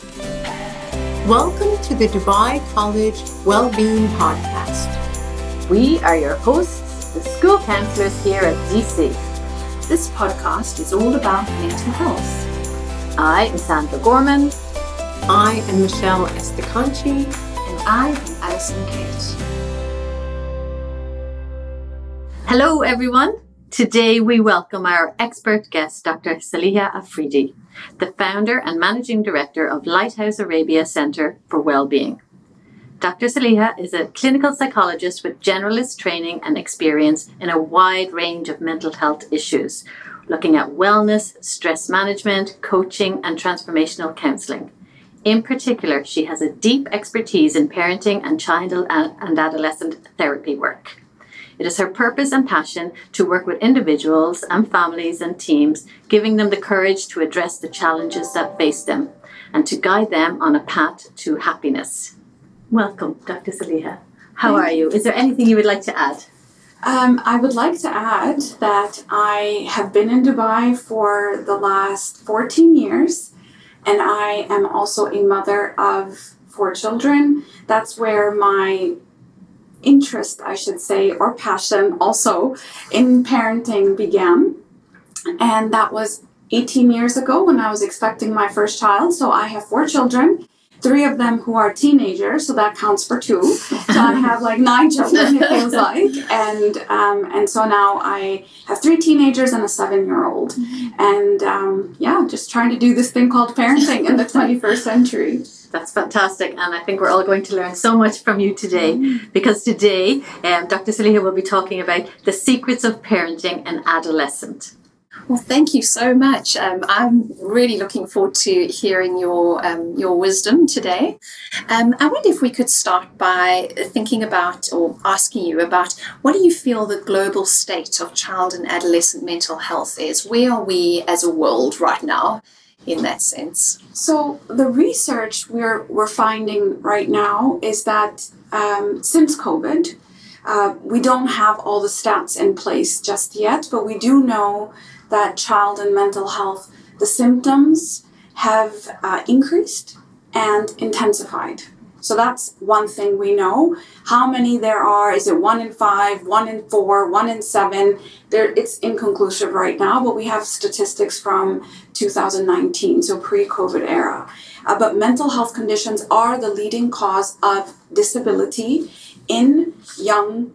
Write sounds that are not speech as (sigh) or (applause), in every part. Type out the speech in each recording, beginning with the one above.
Welcome to the Dubai College Wellbeing Podcast. We are your hosts, the school counsellors here at DC. This podcast is all about mental health. I am Sandra Gorman. I am Michelle Estacanchi. And I am Alison Kate. Hello, everyone. Today we welcome our expert guest, Dr. Saliha Afridi, the founder and managing director of Lighthouse Arabia Centre for Wellbeing. Dr. Saliha is a clinical psychologist with generalist training and experience in a wide range of mental health issues, looking at wellness, stress management, coaching, and transformational counselling. In particular, she has a deep expertise in parenting and child and adolescent therapy work. It is her purpose and passion to work with individuals and families and teams, giving them the courage to address the challenges that face them and to guide them on a path to happiness. Welcome, Dr. Saliha. How are you? Is there anything you would like to add? Um, I would like to add that I have been in Dubai for the last 14 years, and I am also a mother of four children. That's where my interest, I should say, or passion also in parenting began. And that was 18 years ago when I was expecting my first child. So I have four children, three of them who are teenagers, so that counts for two. So I (laughs) have like nine children, it feels like. (laughs) And um, and so now I have three teenagers and a seven year old. And um, yeah, just trying to do this thing called parenting in the (laughs) 21st century. That's fantastic. And I think we're all going to learn so much from you today because today um, Dr. Saliha will be talking about the secrets of parenting an adolescent. Well, thank you so much. Um, I'm really looking forward to hearing your um, your wisdom today. Um, I wonder if we could start by thinking about or asking you about what do you feel the global state of child and adolescent mental health is? Where are we as a world right now? In that sense. So the research we're we're finding right now is that um, since COVID, uh, we don't have all the stats in place just yet, but we do know that child and mental health, the symptoms have uh, increased and intensified. So that's one thing we know. How many there are? Is it one in five, one in four, one in seven? There, it's inconclusive right now, but we have statistics from 2019, so pre-COVID era. Uh, but mental health conditions are the leading cause of disability in young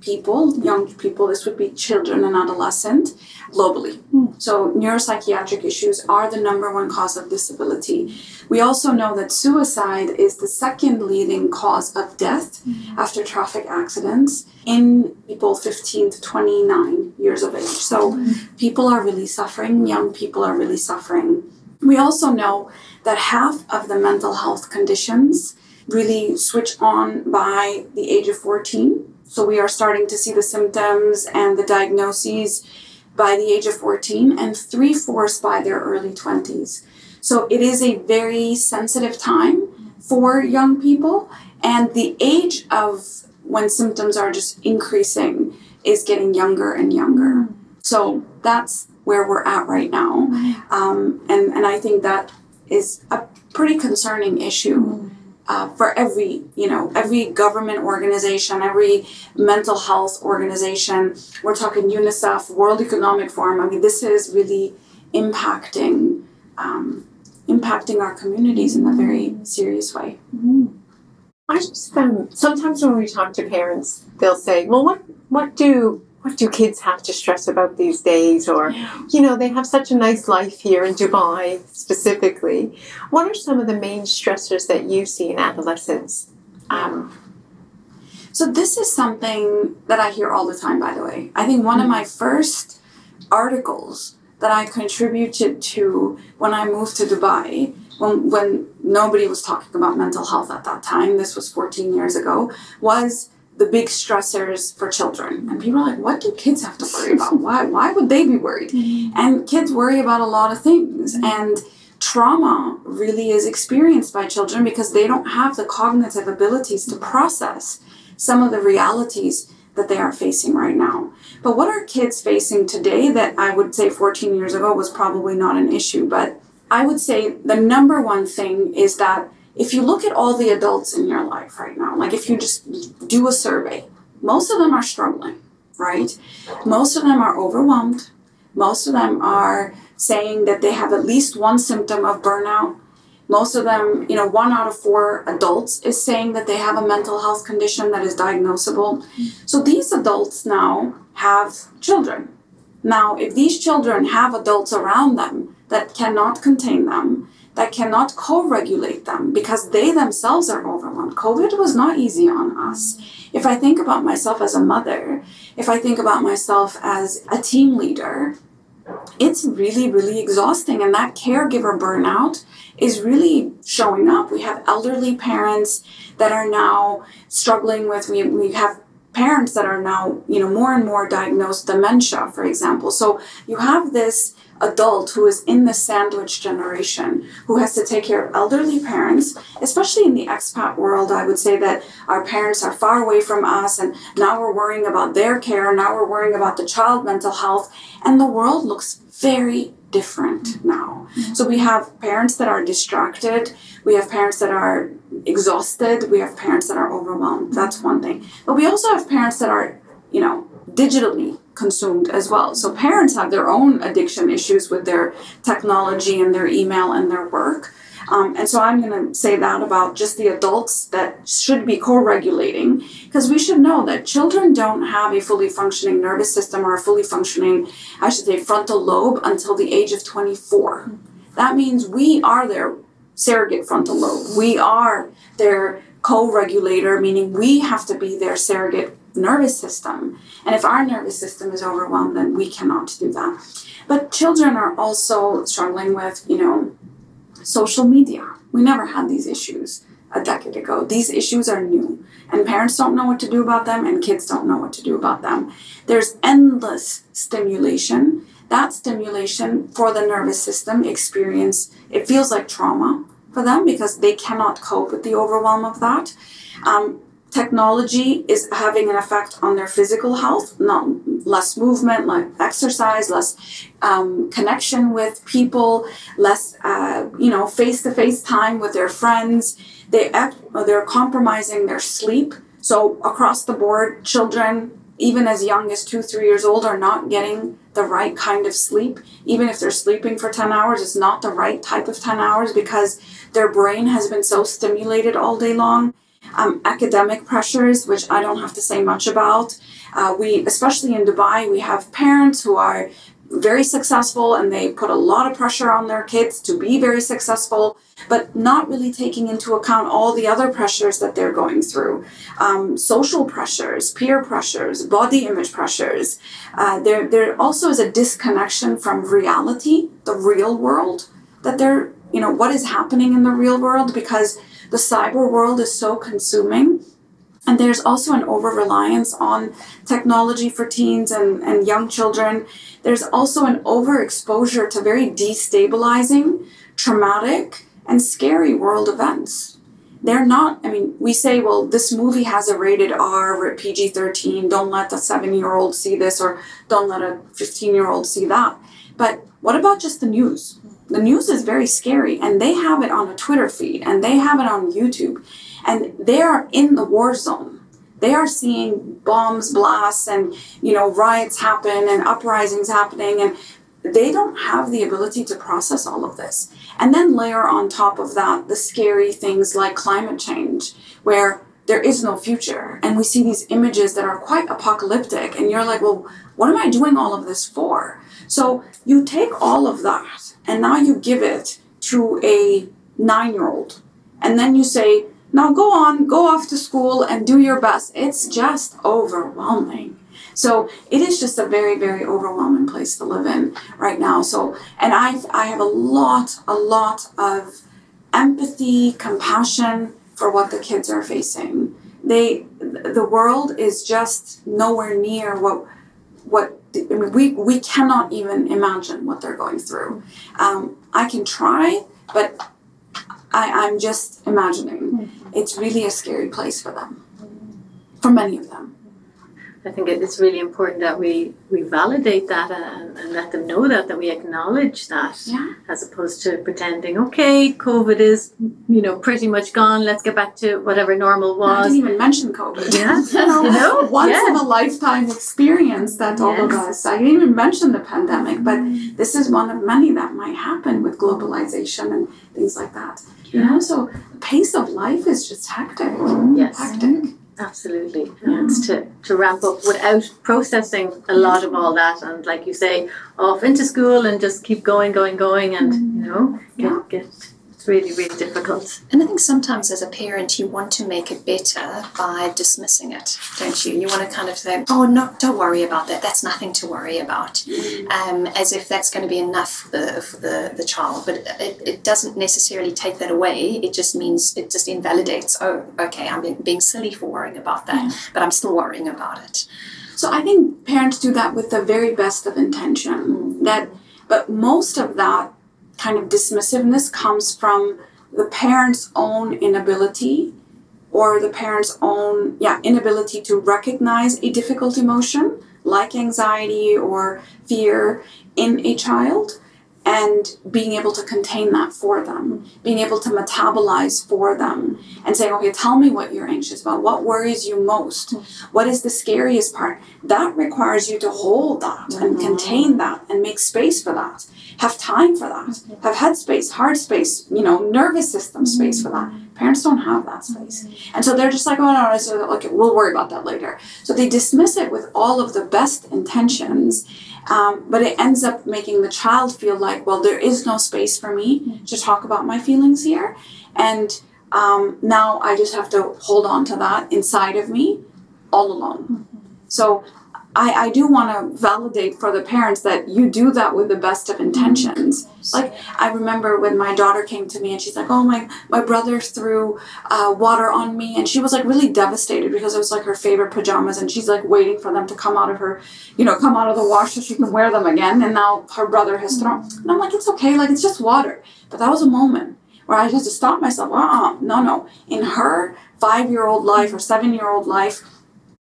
people, young people, this would be children and adolescent, globally. Mm. So neuropsychiatric issues are the number one cause of disability. We also know that suicide is the second leading cause of death mm. after traffic accidents in people 15 to 29 years of age. So mm. people are really suffering, young people are really suffering. We also know that half of the mental health conditions really switch on by the age of 14 so we are starting to see the symptoms and the diagnoses by the age of 14 and three fourths by their early 20s. So it is a very sensitive time for young people, and the age of when symptoms are just increasing is getting younger and younger. So that's where we're at right now. Um, and, and I think that is a pretty concerning issue uh, for every you know every government organization every mental health organization we're talking unicef world economic forum i mean this is really impacting um, impacting our communities in a very serious way mm-hmm. i just um, sometimes when we talk to parents they'll say well what what do what do kids have to stress about these days? Or, yeah. you know, they have such a nice life here in Dubai specifically. What are some of the main stressors that you see in adolescents? Um, so, this is something that I hear all the time, by the way. I think one mm-hmm. of my first articles that I contributed to when I moved to Dubai, when, when nobody was talking about mental health at that time, this was 14 years ago, was the big stressors for children. And people are like, what do kids have to worry about? (laughs) Why, why would they be worried? Mm-hmm. And kids worry about a lot of things. Mm-hmm. And trauma really is experienced by children because they don't have the cognitive abilities to process some of the realities that they are facing right now. But what are kids facing today that I would say 14 years ago was probably not an issue? But I would say the number one thing is that if you look at all the adults in your life right now, like if you just do a survey, most of them are struggling, right? Most of them are overwhelmed. Most of them are saying that they have at least one symptom of burnout. Most of them, you know, one out of four adults is saying that they have a mental health condition that is diagnosable. So these adults now have children. Now, if these children have adults around them that cannot contain them, that cannot co regulate them because they themselves are overwhelmed. COVID was not easy on us. If I think about myself as a mother, if I think about myself as a team leader, it's really, really exhausting. And that caregiver burnout is really showing up. We have elderly parents that are now struggling with, we, we have parents that are now, you know, more and more diagnosed dementia, for example. So you have this adult who is in the sandwich generation who has to take care of elderly parents, especially in the expat world. I would say that our parents are far away from us, and now we're worrying about their care, now we're worrying about the child mental health, and the world looks very different now. Mm-hmm. So we have parents that are distracted, we have parents that are exhausted, we have parents that are overwhelmed. That's one thing. But we also have parents that are, you know, digitally consumed as well. So parents have their own addiction issues with their technology and their email and their work. Um, and so I'm going to say that about just the adults that should be co regulating, because we should know that children don't have a fully functioning nervous system or a fully functioning, I should say, frontal lobe until the age of 24. That means we are their surrogate frontal lobe. We are their co regulator, meaning we have to be their surrogate nervous system. And if our nervous system is overwhelmed, then we cannot do that. But children are also struggling with, you know, social media. We never had these issues a decade ago. These issues are new, and parents don't know what to do about them, and kids don't know what to do about them. There's endless stimulation. That stimulation for the nervous system experience, it feels like trauma for them because they cannot cope with the overwhelm of that. Um, technology is having an effect on their physical health not less movement like exercise less um, connection with people less uh, you know face-to-face time with their friends. They act, they're compromising their sleep. So across the board children even as young as two three years old are not getting the right kind of sleep. Even if they're sleeping for 10 hours it's not the right type of 10 hours because their brain has been so stimulated all day long um, academic pressures, which I don't have to say much about. Uh, we, especially in Dubai, we have parents who are very successful and they put a lot of pressure on their kids to be very successful, but not really taking into account all the other pressures that they're going through um, social pressures, peer pressures, body image pressures. Uh, there, there also is a disconnection from reality, the real world, that they're, you know, what is happening in the real world because the cyber world is so consuming. And there's also an over reliance on technology for teens and, and young children. There's also an overexposure to very destabilizing, traumatic, and scary world events. They're not, I mean, we say, well, this movie has a rated R or PG 13, don't let a seven year old see this, or don't let a 15 year old see that. But what about just the news? The news is very scary and they have it on a Twitter feed and they have it on YouTube and they are in the war zone. They are seeing bombs blasts and you know riots happen and uprisings happening and they don't have the ability to process all of this. And then layer on top of that the scary things like climate change where there is no future and we see these images that are quite apocalyptic and you're like, "Well, what am I doing all of this for?" So you take all of that and now you give it to a nine year old. And then you say, now go on, go off to school and do your best. It's just overwhelming. So it is just a very, very overwhelming place to live in right now. So, and I, I have a lot, a lot of empathy, compassion for what the kids are facing. They, the world is just nowhere near what, what I mean, we, we cannot even imagine what they're going through. Um, I can try, but I, I'm just imagining. It's really a scary place for them, for many of them. I think it's really important that we, we validate that and, and let them know that, that we acknowledge that, Yeah. as opposed to pretending, okay, COVID is, you know, pretty much gone. Let's get back to whatever normal was. I didn't even mention COVID. Yeah. (laughs) you know, (laughs) You know? once Yeah. in a lifetime experience that all of us. I didn't even mention the pandemic, but this is one of many that might happen with globalization and things like that. You know, so the pace of life is just hectic. Yes. Hectic. Absolutely. And it's to, to ramp up without processing a lot of all that and like you say, off into school and just keep going, going, going and you know, Yeah. get, get really, really difficult. And I think sometimes as a parent, you want to make it better by dismissing it, don't you? You want to kind of say, oh, no, don't worry about that. That's nothing to worry about. Mm. Um, as if that's going to be enough for the, for the, the child. But it, it doesn't necessarily take that away. It just means, it just invalidates, oh, okay, I'm being, being silly for worrying about that, mm. but I'm still worrying about it. So I think parents do that with the very best of intention. Mm. That, but most of that kind of dismissiveness comes from the parent's own inability or the parent's own yeah inability to recognize a difficult emotion like anxiety or fear in a child and being able to contain that for them being able to metabolize for them and saying okay tell me what you're anxious about. What worries you most? What is the scariest part? That requires you to hold that and mm-hmm. contain that and make space for that. Have time for that. Mm-hmm. Have head space heart space you know nervous system space for that. Mm-hmm. Parents don't have that space. And so they're just like oh no it's okay we'll worry about that later. So they dismiss it with all of the best intentions um, but it ends up making the child feel like well there is no space for me to talk about my feelings here. And um, now i just have to hold on to that inside of me all alone. So I, I do want to validate for the parents that you do that with the best of intentions. Like I remember when my daughter came to me and she's like, "Oh my, my brother threw uh, water on me," and she was like really devastated because it was like her favorite pajamas, and she's like waiting for them to come out of her, you know, come out of the wash so she can wear them again. And now her brother has thrown, and I'm like, "It's okay, like it's just water." But that was a moment where I had to stop myself. Uh, uh no, no. In her five-year-old life or seven-year-old life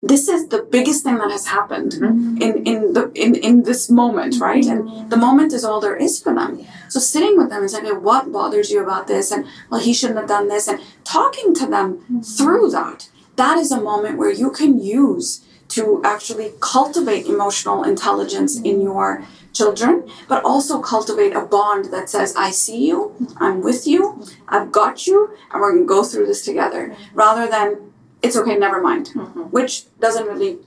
this is the biggest thing that has happened mm-hmm. in, in the in, in this moment, right? And mm-hmm. the moment is all there is for them. So sitting with them and saying, okay, what bothers you about this? And well, he shouldn't have done this, and talking to them mm-hmm. through that. That is a moment where you can use to actually cultivate emotional intelligence in your children, but also cultivate a bond that says, I see you, I'm with you, I've got you, and we're gonna go through this together, rather than it's okay, never mind, mm-hmm. which doesn't really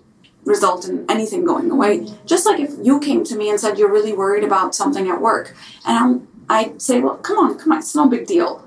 result in anything going away. Just like if you came to me and said you're really worried about something at work, and I'm, I'd say, well, come on, come on, it's no big deal.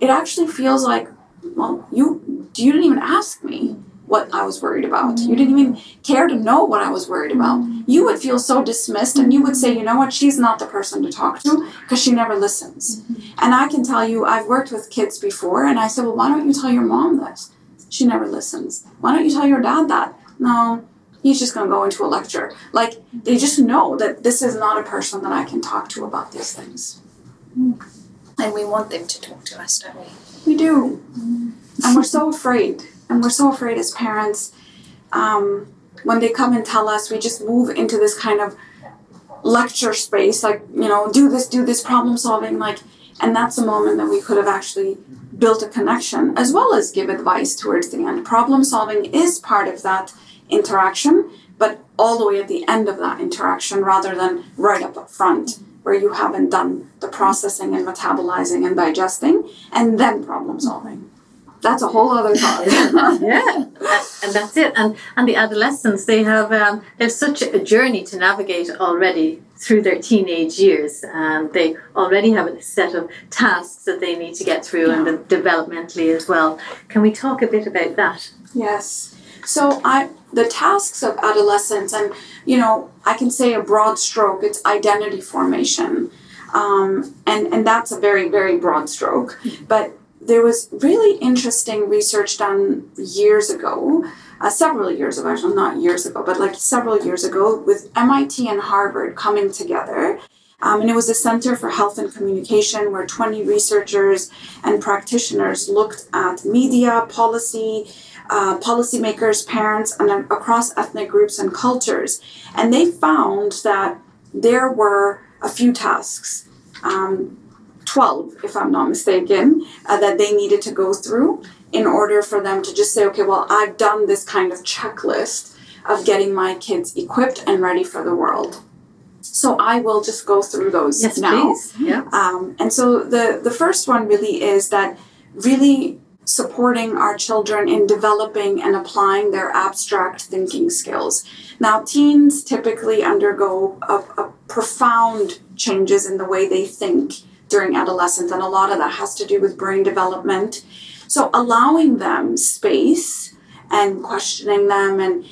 It actually feels like, well, you you didn't even ask me what I was worried about. You didn't even care to know what I was worried about. Mm-hmm. You would feel so dismissed, and you would say, you know what, she's not the person to talk to because she never listens. Mm-hmm. And I can tell you, I've worked with kids before, and I said, well, why don't you tell your mom this? She never listens. Why don't you tell your dad that? No, he's just going to go into a lecture. Like, they just know that this is not a person that I can talk to about these things. And we want them to talk to us, don't we? We do. And we're so afraid. And we're so afraid as parents. Um, when they come and tell us, we just move into this kind of lecture space, like, you know, do this, do this, problem solving. Like, and that's a moment that we could have actually built a connection as well as give advice towards the end. Problem solving is part of that interaction, but all the way at the end of that interaction rather than right up up front where you haven't done the processing and metabolizing and digesting and then problem solving. That's a whole other (laughs) talk. yeah, and that's it. And and the adolescents, they have um, they have such a journey to navigate already through their teenage years, and they already have a set of tasks that they need to get through, and the, developmentally as well. Can we talk a bit about that? Yes. So I the tasks of adolescence, and you know, I can say a broad stroke. It's identity formation, um, and and that's a very very broad stroke. But there was really interesting research done years ago, uh, several years ago, actually not years ago, but like several years ago, with MIT and Harvard coming together. Um, and it was a Center for Health and Communication where 20 researchers and practitioners looked at media, policy, uh, policymakers, parents, and across ethnic groups and cultures. And they found that there were a few tasks, um, 12, if I'm not mistaken, uh, that they needed to go through in order for them to just say, okay, well, I've done this kind of checklist of getting my kids equipped and ready for the world. So I will just go through those Yes, now. please. Yeah. Um, and so the, the first one really is that really supporting our children in developing and applying their abstract thinking skills. Now, teens typically undergo a, a profound changes in the way they think during adolescence, and a lot of that has to do with brain development. So, allowing them space and questioning them and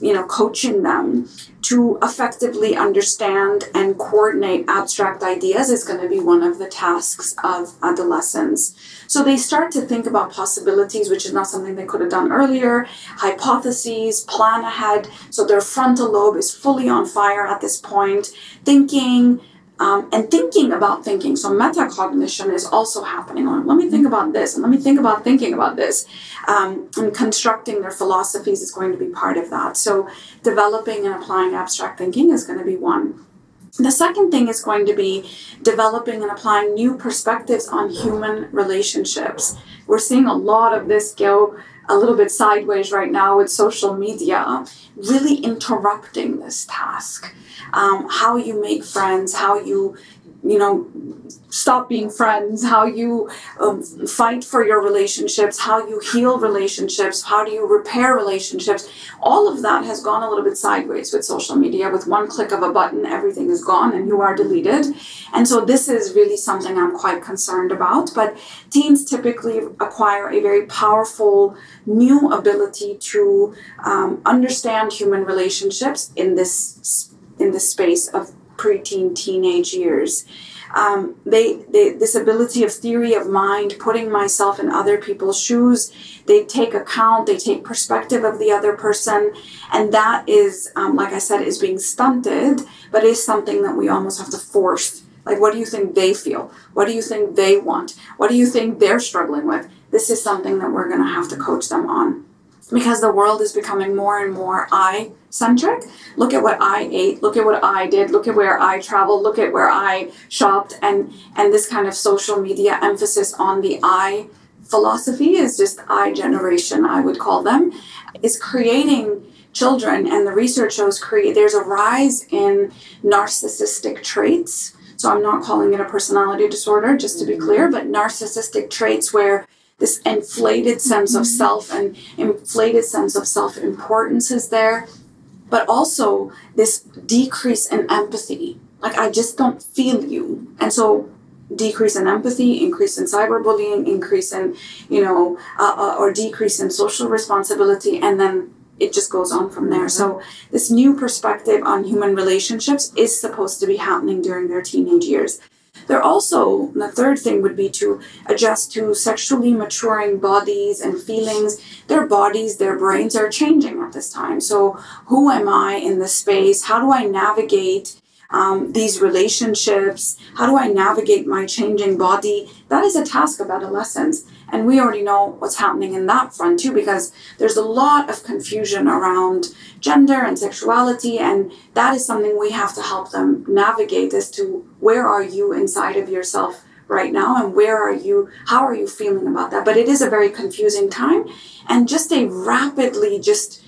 you know coaching them to effectively understand and coordinate abstract ideas is going to be one of the tasks of adolescents. So they start to think about possibilities, which is not something they could have done earlier, hypotheses, plan ahead. So their frontal lobe is fully on fire at this point, thinking. Um, and thinking about thinking. So metacognition is also happening. Let me think about this, and let me think about thinking about this. Um, and constructing their philosophies is going to be part of that. So developing and applying abstract thinking is going to be one. The second thing is going to be developing and applying new perspectives on human relationships. We're seeing a lot of this go a little bit sideways right now with social media, really interrupting this task. Um, how you make friends, how you, you know, stop being friends, how you um, fight for your relationships, how you heal relationships, how do you repair relationships. All of that has gone a little bit sideways with social media. With one click of a button, everything is gone and you are deleted. And so this is really something I'm quite concerned about. But teens typically acquire a very powerful new ability to um, understand human relationships in this in the space of preteen teenage years. Um, they, they this ability of theory of mind putting myself in other people's shoes they take account they take perspective of the other person and that is um, like i said is being stunted but is something that we almost have to force. Like what do you think they feel? What do you think they want? What do you think they're struggling with? This is something that we're going to have to coach them on because the world is becoming more and more I centric. Look at what I ate, look at what I did, look at where I traveled, look at where I shopped and and this kind of social media emphasis on the I philosophy is just I generation, I would call them, is creating children and the research shows create there's a rise in narcissistic traits. So I'm not calling it a personality disorder just to be clear, but narcissistic traits where this inflated sense of self and inflated sense of self importance is there, but also this decrease in empathy. Like, I just don't feel you. And so, decrease in empathy, increase in cyberbullying, increase in, you know, uh, uh, or decrease in social responsibility, and then it just goes on from there. So, this new perspective on human relationships is supposed to be happening during their teenage years. They're also, the third thing would be to adjust to sexually maturing bodies and feelings. Their bodies, their brains are changing at this time. So, who am I in this space? How do I navigate um, these relationships? How do I navigate my changing body? That is a task of adolescence. And we already know what's happening in that front too, because there's a lot of confusion around gender and sexuality. And that is something we have to help them navigate as to where are you inside of yourself right now and where are you, how are you feeling about that? But it is a very confusing time and just a rapidly just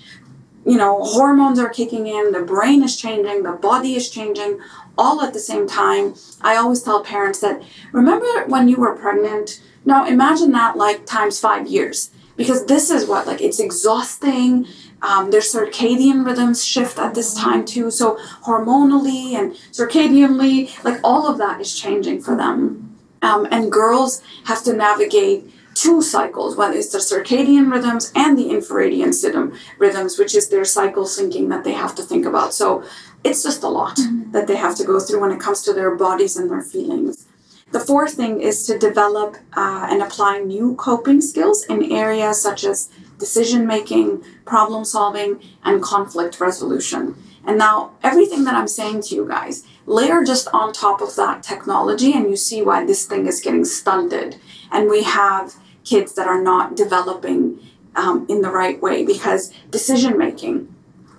you know, hormones are kicking in, the brain is changing, the body is changing, all at the same time. I always tell parents that remember when you were pregnant? Now imagine that like times five years. Because this is what, like, it's exhausting. Um, their circadian rhythms shift at this time too. So, hormonally and circadianly, like, all of that is changing for them. Um, and girls have to navigate two cycles, whether it's the circadian rhythms and the infradian rhythms, which is their cycle syncing that they have to think about. So it's just a lot mm-hmm. that they have to go through when it comes to their bodies and their feelings. The fourth thing is to develop uh, and apply new coping skills in areas such as decision making, problem solving, and conflict resolution. And now, everything that I'm saying to you guys, layer just on top of that technology, and you see why this thing is getting stunted. And we have kids that are not developing um, in the right way because decision making,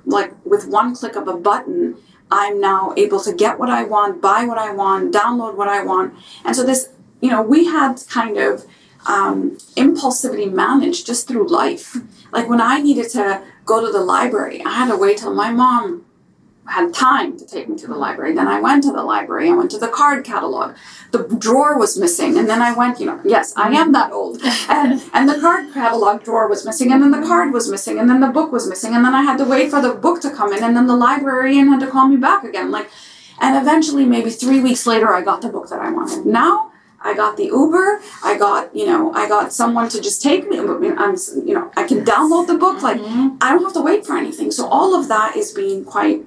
like with one click of a button, I'm now able to get what I want, buy what I want, download what I want. And so this, you know, we had kind of um, impulsivity managed just through life. Like when I needed to go to the library, I had to wait till my mom had time to take me to the library. Then I went to the library. I went to the card catalog. The drawer was missing, and then I went. You know, yes, I am that old. And and the card catalog drawer was missing, and then the card was missing, and then the book was missing, and then I had to wait for the book to come in, and then the librarian had to call me back again. Like, and eventually, maybe three weeks later, I got the book that I wanted. Now. I got the Uber. I got, you know, I got someone to just take me. I'm, you know, I can download the book. Like, Mm-hmm. I don't have to wait for anything. So all of that is being quite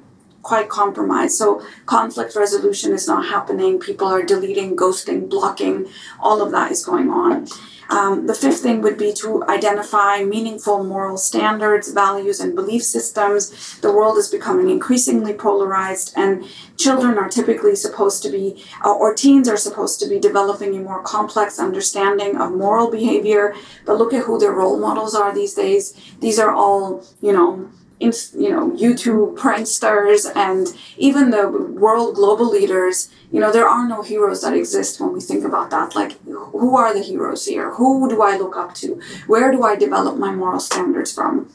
quite compromised. So conflict resolution is not happening. People are deleting, ghosting, blocking. All of that is going on. Um, the fifth thing would be to identify meaningful moral standards, values, and belief systems. The world is becoming increasingly polarized, and children are typically supposed to be, uh, or teens are supposed to be developing a more complex understanding of moral behavior. But look at who their role models are these days. These are all, you know, you know, YouTube pranksters and even the world global leaders, you know, there are no heroes that exist when we think about that. Like, who are the heroes here? Who do I look up to? Where do I develop my moral standards from?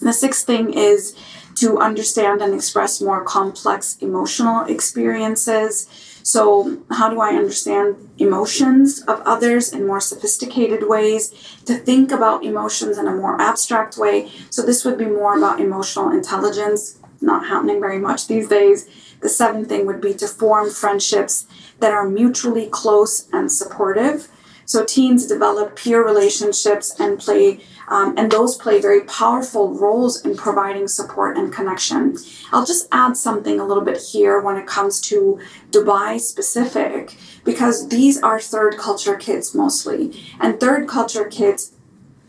The sixth thing is to understand and express more complex emotional experiences. So, how do I understand emotions of others in more sophisticated ways? To think about emotions in a more abstract way. So, this would be more about emotional intelligence, not happening very much these days. The seventh thing would be to form friendships that are mutually close and supportive. So teens develop peer relationships and play, um, and those play very powerful roles in providing support and connection. I'll just add something a little bit here when it comes to Dubai specific, because these are third culture kids mostly, and third culture kids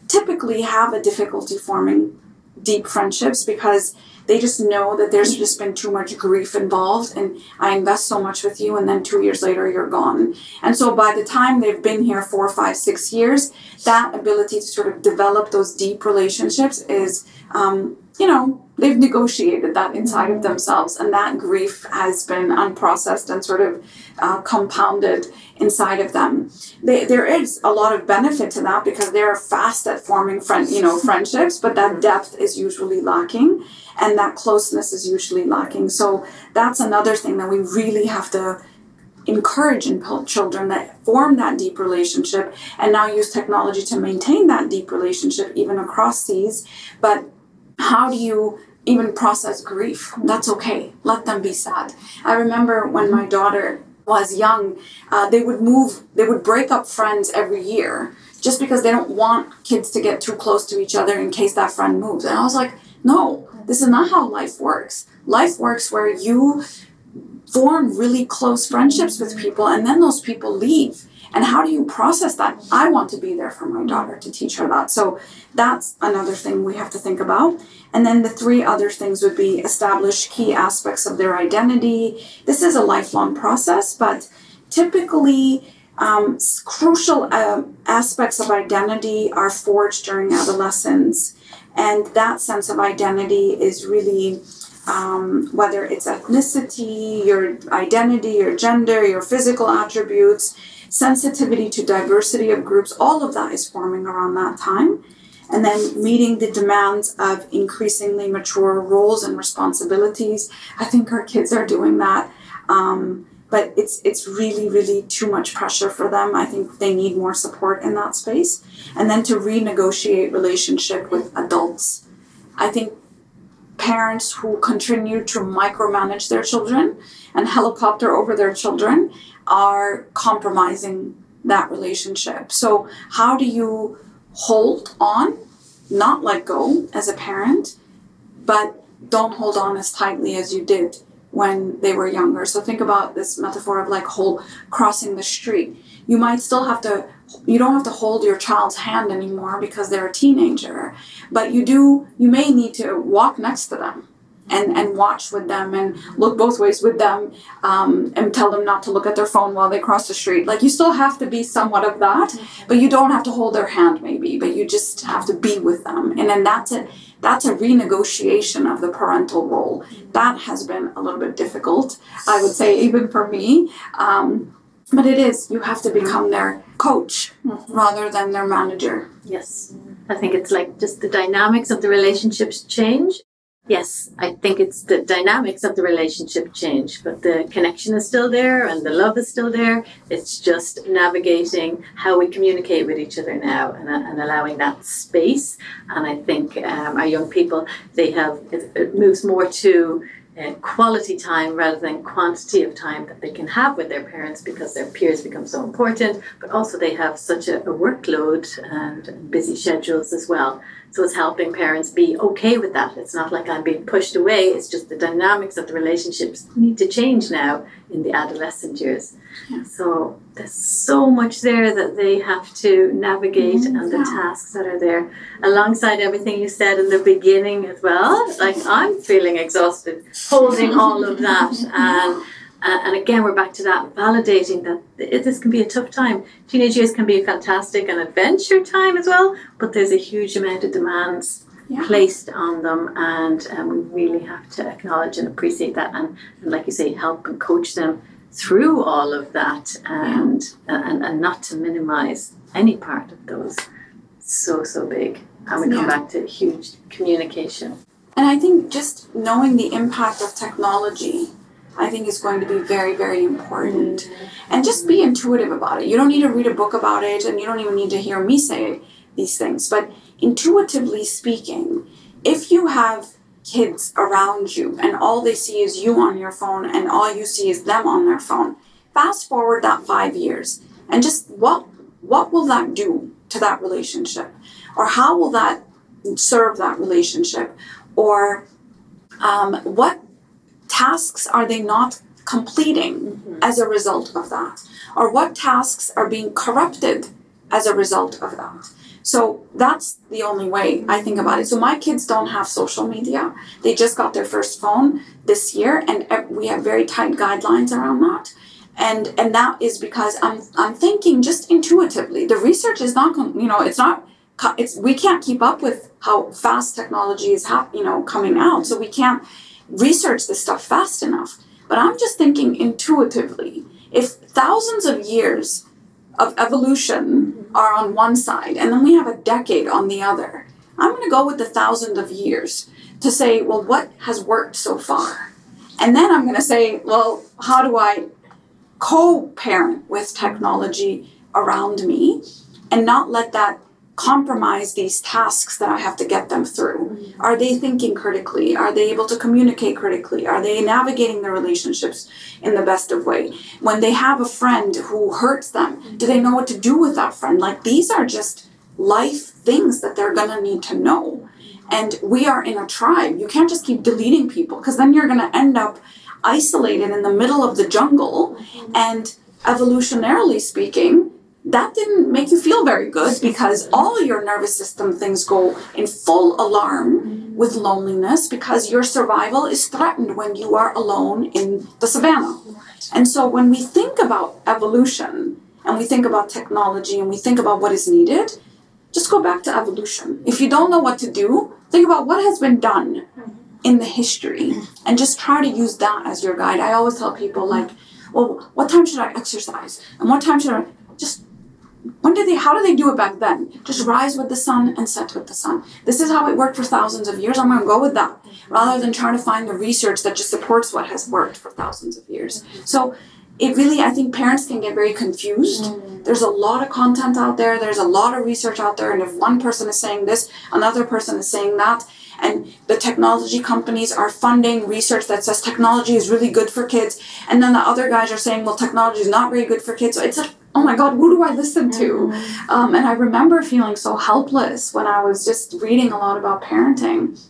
typically have a difficulty forming deep friendships because they just know that there's just been too much grief involved and I invest so much with you and then two years later you're gone. And so by the time they've been here four, five, six years, that ability to sort of develop those deep relationships is, um, you know, they've negotiated that inside of themselves and that grief has been unprocessed and sort of uh, compounded inside of them. They, there is a lot of benefit to that because they're fast at forming friend, you know, friendships, but that depth is usually lacking and that closeness is usually lacking. So that's another thing that we really have to encourage in children that form that deep relationship and now use technology to maintain that deep relationship even across seas. But how do you even process grief? That's okay. Let them be sad. I remember when my daughter was young, uh, they would move, they would break up friends every year just because they don't want kids to get too close to each other in case that friend moves. And I was like, no, this is not how life works. Life works where you form really close friendships with people and then those people leave. And how do you process that? I want to be there for my daughter to teach her that. So that's another thing we have to think about. And then the three other things would be establish key aspects of their identity. This is a lifelong process, but typically, um, crucial uh, aspects of identity are forged during adolescence. And that sense of identity is really um, whether it's ethnicity, your identity, your gender, your physical attributes, sensitivity to diversity of groups, all of that is forming around that time. And then meeting the demands of increasingly mature roles and responsibilities. I think our kids are doing that. Um, but it's it's really really too much pressure for them i think they need more support in that space and then to renegotiate relationship with adults i think parents who continue to micromanage their children and helicopter over their children are compromising that relationship. So how do you hold on not let go as a parent but don't hold on as tightly as you did when they were younger. So think about this metaphor of like hold crossing the street. You might still have to you don't have to hold your child's hand anymore because they're a teenager, but you do you may need to walk next to them. and, and watch with them and look both ways with them um, and tell them not to look at their phone while they cross the street. Like you still have to be somewhat of that, but you don't have to hold their hand maybe, but you just have to be with them. And then that's it. That's a renegotiation of the parental role. That has been a little bit difficult, I would say, even for me. Um, but it is. You have to become their coach rather than their manager. Yes. I think it's like just the dynamics of the relationships change. Yes, I think it's the dynamics of the relationship change, but the connection is still there and the love is still there. It's just navigating how we communicate with each other now and, and allowing that space. And I think um, our young people, they have, it, it moves more to uh, quality time rather than quantity of time that they can have with their parents because their peers become so important, but also they have such a, a workload and busy schedules as well. So it's helping parents be okay with that. It's not like I'm being pushed away, it's just the dynamics of the relationships need to change now in the adolescent years. Yeah. So there's so much there that they have to navigate Mhm, and the tasks that are there alongside everything you said in the beginning as well. Like I'm feeling exhausted holding all of that (laughs) and uh, and again, we're back to that validating that this can be a tough time. Teenage years can be a fantastic and adventure time as well, but there's a huge amount of demands Yeah. placed on them, and um, we really have to acknowledge and appreciate that, and, and like you say, help and coach them through all of that, and and, and not to minimize any part of those. So so big, and we come Yeah. back to huge communication. And I think just knowing the impact of technology, I think is going to be very, very important. And just be intuitive about it. You don't need to read a book about it, and you don't even need to hear me say these things. But intuitively speaking, if you have kids around you and all they see is you on your phone and all you see is them on their phone, fast forward that five years and just what what will that do to that relationship? Or how will that serve that relationship? Or um, what tasks are they not completing mm-hmm. as a result of that? Or what tasks are being corrupted as a result of that? So that's the only way I think about it. So my kids don't have social media. They just got their first phone this year, and we have very tight guidelines around that. And and that is because I'm I'm thinking just intuitively. The research is not. You know, it's not. It's we can't keep up with how fast technology is hap- you know coming out. So we can't research this stuff fast enough. But I'm just thinking intuitively. If thousands of years of evolution are on one side and then we have a decade on the other, I'm going to go with the thousand of years to say, well, what has worked so far? And then I'm going to say, well, how do I co parent with technology around me and not let that compromise these tasks that I have to get them through? Mm-hmm. Are they thinking critically? Are they able to communicate critically? Are they navigating their relationships in the best of way? When they have a friend who hurts them, do they know what to do with that friend? Like these are just life things that they're going to need to know. And we are in a tribe. You can't just keep deleting people because then you're going to end up isolated in the middle of the jungle. Mm-hmm. And evolutionarily speaking, that didn't make you feel very good because all your nervous system things go in full alarm with loneliness because your survival is threatened when you are alone in the savannah. And so when we think about evolution and we think about technology and we think about what is needed, just go back to evolution. If you don't know what to do, think about what has been done in the history and just try to use that as your guide. I always tell people like, well, what time should I exercise? And what time should I just when did they how do they do it back then? Just rise with the sun and set with the sun. This is how it worked for thousands of years. I'm gonna go with that. Rather than trying to find the research that just supports what has worked for thousands of years. So it really I think parents can get very confused. There's a lot of content out there, there's a lot of research out there, and if one person is saying this, another person is saying that, and the technology companies are funding research that says technology is really good for kids, and then the other guys are saying, well, technology is not very good for kids. So it's like, oh my God, who do I listen to? Um, and I remember feeling so helpless when I was just reading a lot about parenting.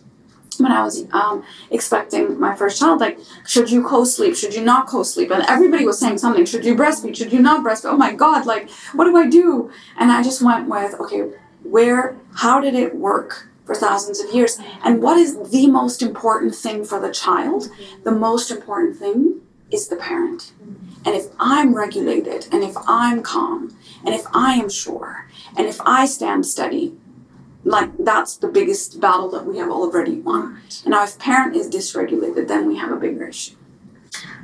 When I was um, expecting my first child, like, should you co sleep? Should you not co sleep? And everybody was saying something. Should you breastfeed? Should you not breastfeed? Oh my God, like, what do I do? And I just went with, okay, where, how did it work for thousands of years. And what is the most important thing for the child? The most important thing is the parent. And if I'm regulated, and if I'm calm, and if I am sure, and if I stand steady, like that's the biggest battle that we have already won. And now, if parent is dysregulated, then we have a bigger issue.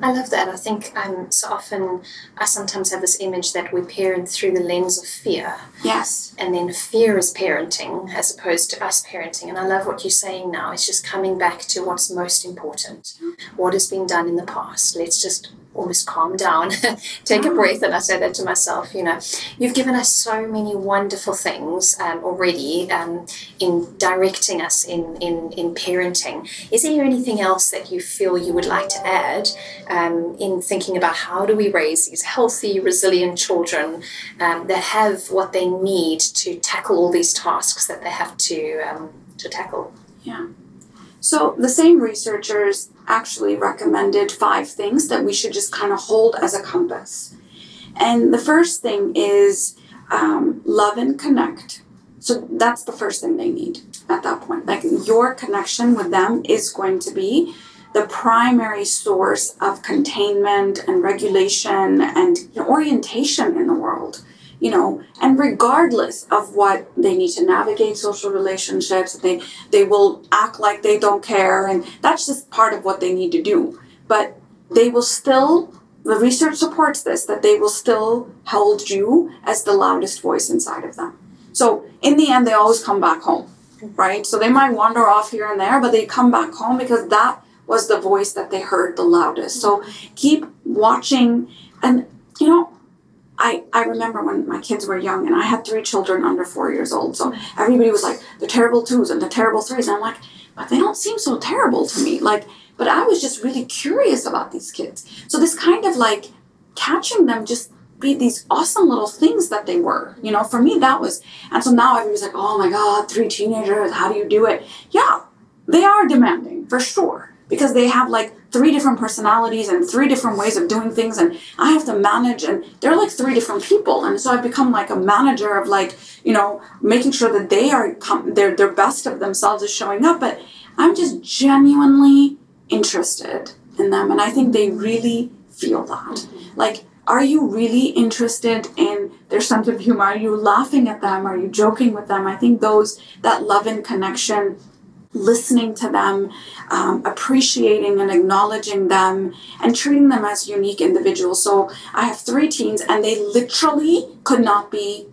I love that. I think um, so often I sometimes have this image that we parent through the lens of fear. Yes. And then fear is parenting as opposed to us parenting. And I love what you're saying now. It's just coming back to what's most important, what has been done in the past. Let's just almost calm down, (laughs) take a breath. And I say that to myself, you know, you've given us so many wonderful things um, already um, in directing us in, in, in parenting. Is there anything else that you feel you would like to add um, in thinking about how do we raise these healthy, resilient children um, that have what they need to tackle all these tasks that they have to, um, to tackle? Yeah. So the same researchers actually recommended five things that we should just kind of hold as a compass. And the first thing is um, love and connect. So that's the first thing they need at that point. Like your connection with them is going to be the primary source of containment and regulation and orientation in the world you know and regardless of what they need to navigate social relationships they they will act like they don't care and that's just part of what they need to do. But they will still the research supports this that they will still hold you as the loudest voice inside of them. So in the end they always come back home right? So they might wander off here and there but they come back home because that was the voice that they heard the loudest. So keep watching and you know I, I remember when my kids were young and I had three children under four years old. So everybody was like, the terrible twos and the terrible threes. And I'm like, but they don't seem so terrible to me. Like, but I was just really curious about these kids. So this kind of like catching them just be these awesome little things that they were. You know, for me that was and so now everybody's like, oh my God, three teenagers, how do you do it? Yeah, they are demanding for sure because they have like three different personalities and three different ways of doing things and i have to manage and they're like three different people and so i've become like a manager of like you know making sure that they are com- their their best of themselves is showing up but i'm just genuinely interested in them and i think they really feel that. Like are you really interested in their sense of humor? Are you laughing at them? Are you joking with them? I think those that love and connection listening to them, um, appreciating and acknowledging them, and treating them as unique individuals. So I have three teens, and they literally could not be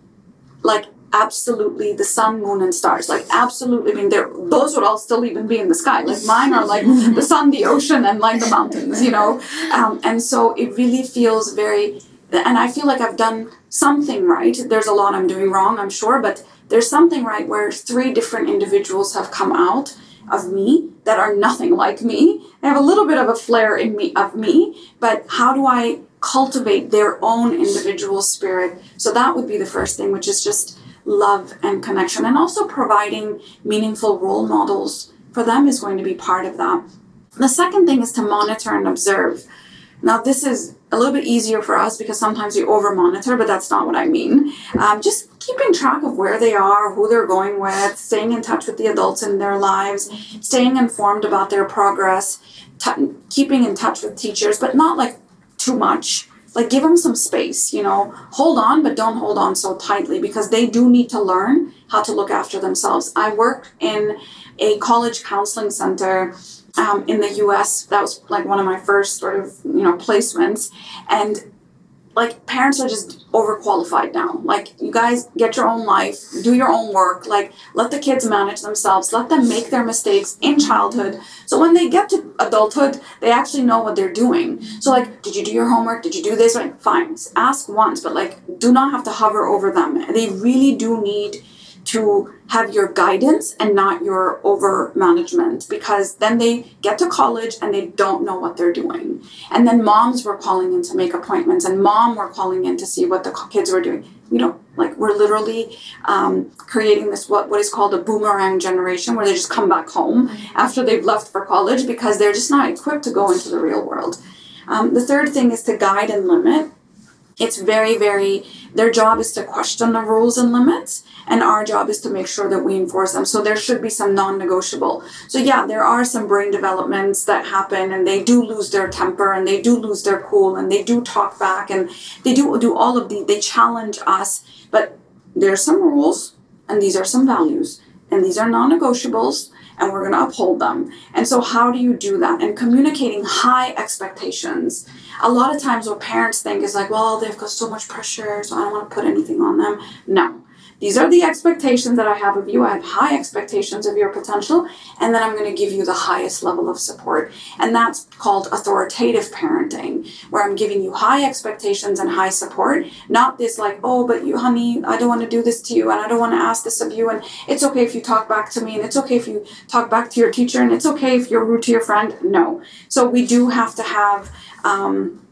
like absolutely the sun, moon, and stars. Like absolutely, I mean, those would all still even be in the sky. Like mine are like (laughs) the sun, the ocean, and like the mountains. You know, um, and so it really feels very. And I feel like I've done something right. There's a lot I'm doing wrong, I'm sure, but there's something right where three different individuals have come out of me that are nothing like me. They have a little bit of a flair in me of me, but how do I cultivate their own individual spirit? So that would be the first thing, which is just love and connection, and also providing meaningful role models for them is going to be part of that. The second thing is to monitor and observe. Now, this is a little bit easier for us because sometimes we over monitor, but that's not what I mean. Um, just keeping track of where they are, who they're going with, staying in touch with the adults in their lives, staying informed about their progress, t- keeping in touch with teachers, but not like too much. Like give them some space, you know, hold on, but don't hold on so tightly because they do need to learn how to look after themselves. I work in a college counseling center um, in the US. That was like one of my first sort of, you know, placements. And like parents are just overqualified now. Like you guys get your own life, do your own work, like let the kids manage themselves, let them make their mistakes in childhood. So when they get to adulthood, they actually know what they're doing. So like, did you do your homework? Did you do this? Like, fine, ask once, but like do not have to hover over them. They really do need to have your guidance and not your over management because then they get to college and they don't know what they're doing. And then moms were calling in to make appointments and mom were calling in to see what the kids were doing. You don't like we're literally um, creating this what what is called a boomerang generation where they just come back home after they've left for college because they're just not equipped to go into the real world. Um, the third thing is to guide and limit it's very very Their job is to question the rules and limits, and our job is to make sure that we enforce them. So there should be some non negotiable. So, yeah, there are some brain developments that happen, and they do lose their temper, and they do lose their cool, and they do talk back, and they do do all of the, they challenge us. But there are some rules, and these are some values, and these are non negotiables and we're going to uphold them. And so, how do you do that? And communicating high expectations. A lot of times, what parents think is like, well, they've got so much pressure, so I don't want to put anything on them. No. These are the expectations that I have of you. I have high expectations of your potential, and then I'm going to give you the highest level of support. And that's called authoritative parenting, where I'm giving you high expectations and high support, not this like, oh, but you, honey, I don't want to do this to you, and I don't want to ask this of you, and it's okay if you talk back to me, and it's okay if you talk back to your teacher, and it's okay if you're rude to your friend. No. So we do have to have. Um,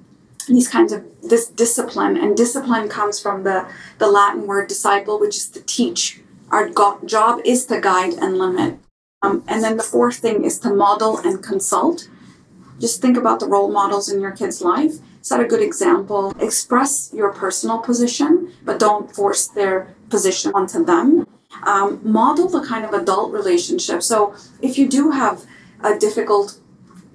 these kinds of this discipline and discipline comes from the the latin word disciple which is to teach. Our go- job is to guide and limit. Um, and then the fourth thing is to model and consult. Just think about the role models in your kid's life. Set a good example. Express your personal position but don't force their position onto them. Um, model the kind of adult relationship. So if you do have a difficult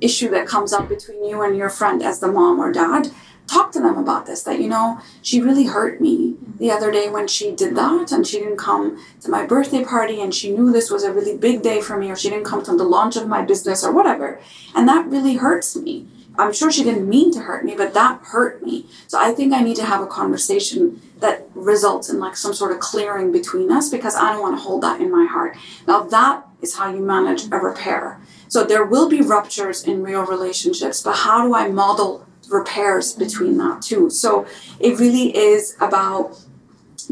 issue that comes up between you and your friend as the mom or dad talk to them about this that you know she really hurt me the other day when she did that and she didn't come to my birthday party and she knew this was a really big day for me or she didn't come to the launch of my business or whatever. And that really hurts me. I'm sure she didn't mean to hurt me but that hurt me. So i think i need to have a conversation that results in like some sort of clearing between us because i don't want to hold that in my heart. Now that is how you manage a repair so there will be ruptures in real relationships but how do i model repairs between that too. So it really is about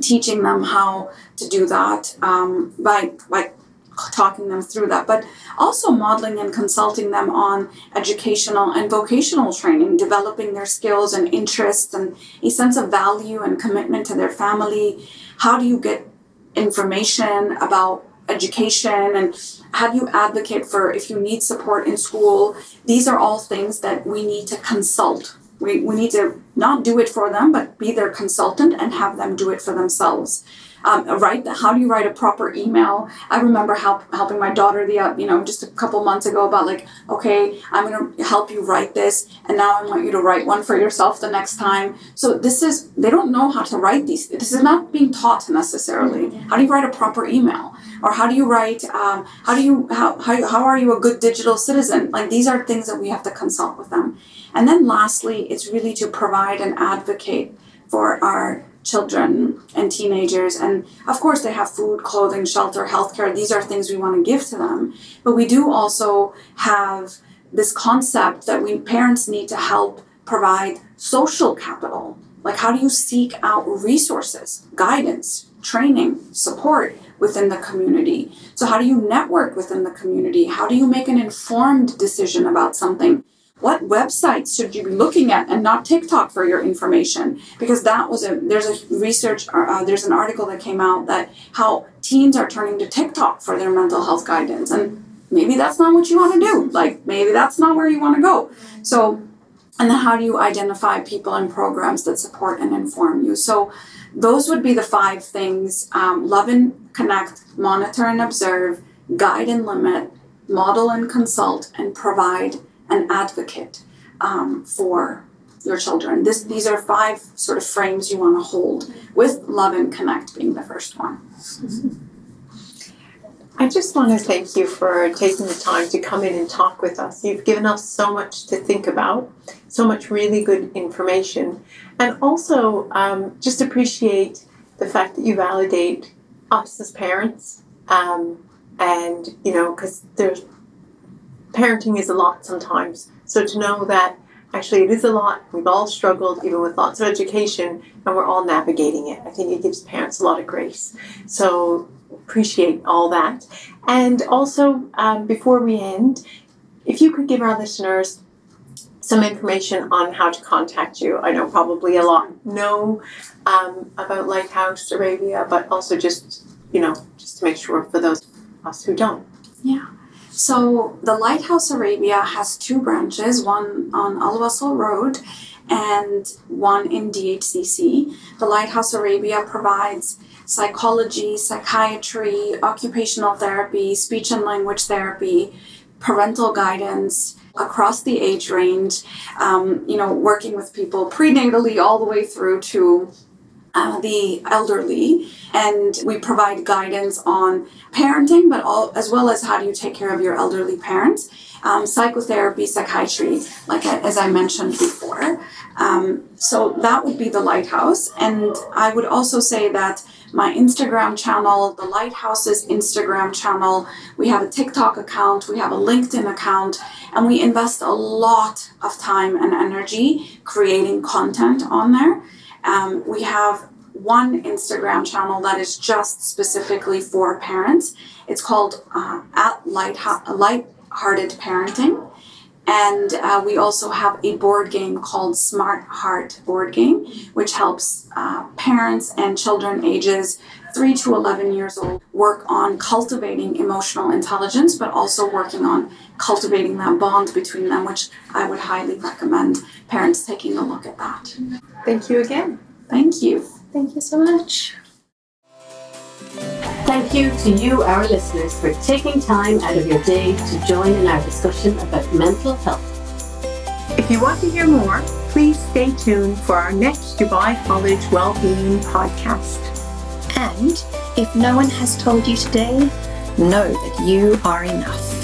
teaching them how to do that um, by by talking them through that, but also modeling and consulting them on educational and vocational training, developing their skills and interests and a sense of value and commitment to their family. How do you get information about education and how do you advocate for if you need support in school these are all things that we need to consult. We, we need to not do it for them but be their consultant and have them do it for themselves um, write the, how do you write a proper email? I remember help, helping my daughter the uh, you know just a couple months ago about like okay i'm going to help you write this and now i want you to write one for yourself the next time. So this is they don't know how to write these this is not being taught necessarily. How do you write a proper email? Or how do you write um, how do you how, how, how are you a good digital citizen? Like these are things that we have to consult with them. And then lastly it's really to provide and advocate for our children and teenagers. And of course, they have food, clothing, shelter, healthcare. These are things we want to give to them. But we do also have this concept that we parents need to help provide social capital. Like, how do you seek out resources, guidance, training, support within the community? So, how do you network within the community? How do you make an informed decision about something? What websites should you be looking at and not TikTok for your information? Because that was a there's a research uh, uh, there's an article that came out that how teens are turning to TikTok for their mental health guidance and maybe that's not what you want to do. Like maybe that's not where you want to go. So and then how do you identify people and programs that support and inform you? So those would be the five things: um, love and connect, monitor and observe, guide and limit, model and consult, and provide an advocate um, for your children. This, these are five sort of frames you want to hold, with love and connect being the first one. I just want to thank you for taking the time to come in and talk with us. You've given us so much to think about, so much really good information, and also um, just appreciate the fact that you validate us as parents. Um, and you know, because there's parenting is a lot sometimes. So to know that actually it is a lot, we've all struggled, even with lots of education, and we're all navigating it. I think it gives parents a lot of grace. So appreciate all that. And also, um, before we end, if you could give our listeners some information on how to contact you. I know probably a lot know um, about Lighthouse Arabia, but also just, you know, just to make sure for those of us who don't. Yeah. So the Lighthouse Arabia has two branches, one on Al Wasl Road and one in DHCC. The Lighthouse Arabia provides psychology, psychiatry, occupational therapy, speech and language therapy, parental guidance across the age range, um, you know, working with people prenatally all the way through to uh, the elderly, and we provide guidance on parenting, but all as well as how do you take care of your elderly parents. Um, psychotherapy, psychiatry, like I, as I mentioned before. Um, so that would be the lighthouse, and I would also say that my Instagram channel, the Lighthouse's Instagram channel. We have a TikTok account, we have a LinkedIn account, and we invest a lot of time and energy creating content on there. Um, we have one Instagram channel that is just specifically for parents. It's called uh, at Light Lighthearted Parenting. And uh, we also have a board game called Smart Heart Board Game, which helps uh, parents and children ages 3 to 11 years old work on cultivating emotional intelligence, but also working on cultivating that bond between them, which I would highly recommend parents taking a look at that. Thank you again. Thank you. Thank you so much. Thank you to you, our listeners, for taking time out of your day to join in our discussion about mental health. If you want to hear more, please stay tuned for our next Dubai College Wellbeing podcast. And if no one has told you today, know that you are enough.